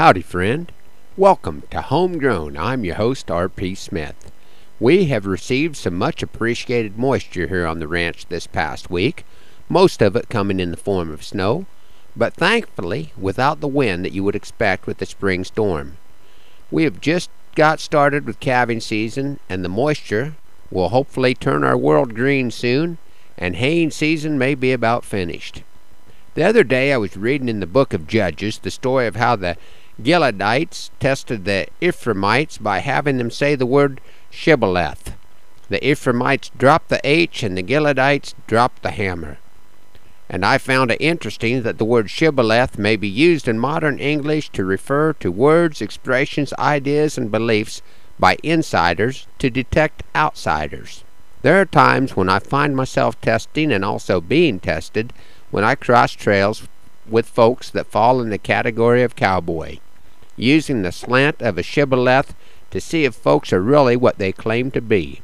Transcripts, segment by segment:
Howdy, friend. Welcome to Homegrown. I'm your host, R.P. Smith. We have received some much appreciated moisture here on the ranch this past week, most of it coming in the form of snow, but thankfully without the wind that you would expect with a spring storm. We have just got started with calving season, and the moisture will hopefully turn our world green soon, and haying season may be about finished. The other day I was reading in the book of Judges the story of how the Gileadites tested the Ephraimites by having them say the word Shibboleth. The Ephraimites dropped the H and the Gileadites dropped the hammer. And I found it interesting that the word shibboleth may be used in modern English to refer to words, expressions, ideas, and beliefs by insiders to detect outsiders. There are times when I find myself testing and also being tested when I cross trails with folks that fall in the category of cowboy using the slant of a shibboleth to see if folks are really what they claim to be.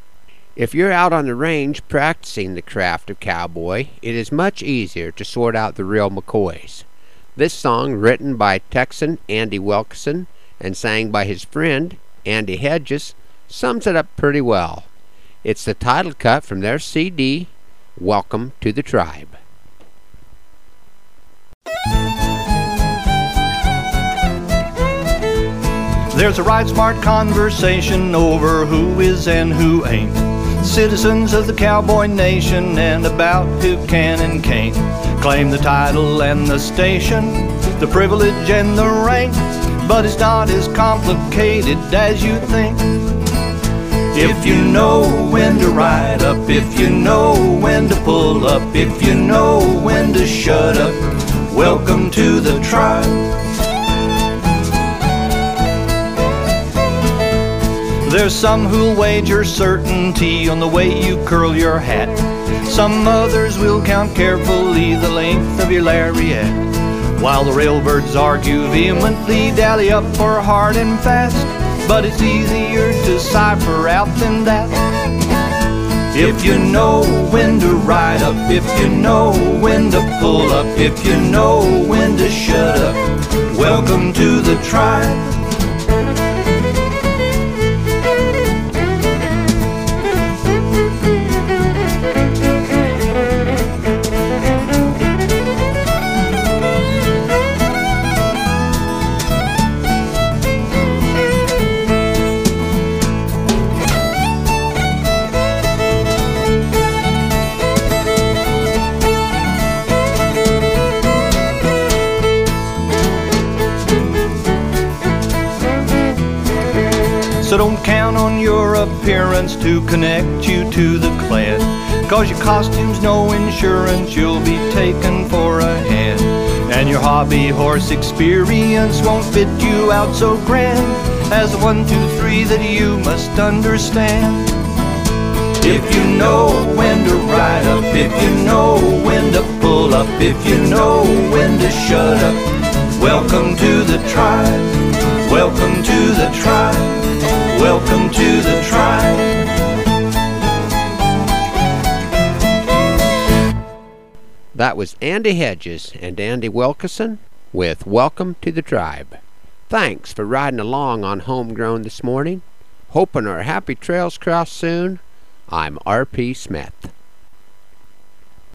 If you're out on the range practicing the craft of cowboy, it is much easier to sort out the real McCoys. This song, written by Texan Andy Wilkinson and sang by his friend Andy Hedges, sums it up pretty well. It's the title cut from their CD, Welcome to the Tribe. There's a right smart conversation over who is and who ain't. Citizens of the cowboy nation and about who can and can't claim the title and the station, the privilege and the rank. But it's not as complicated as you think. If you know when to ride up, if you know when to pull up, if you know when to shut up, welcome to the tribe. There's some who'll wager certainty on the way you curl your hat. Some others will count carefully the length of your lariat. While the railbirds argue vehemently, dally up for hard and fast. But it's easier to cipher out than that. If you know when to ride up, if you know when to pull up, if you know when to shut up, welcome to the tribe. Don't count on your appearance to connect you to the clan. Cause your costume's no insurance, you'll be taken for a hand. And your hobby horse experience won't fit you out so grand as the one, two, three that you must understand. If you know when to ride up, if you know when to pull up, if you know when to shut up, welcome to the tribe. Welcome to the tribe. Welcome to the tribe. That was Andy Hedges and Andy Wilkinson with Welcome to the Tribe. Thanks for riding along on Homegrown this morning. Hoping our happy trails cross soon. I'm R.P. Smith.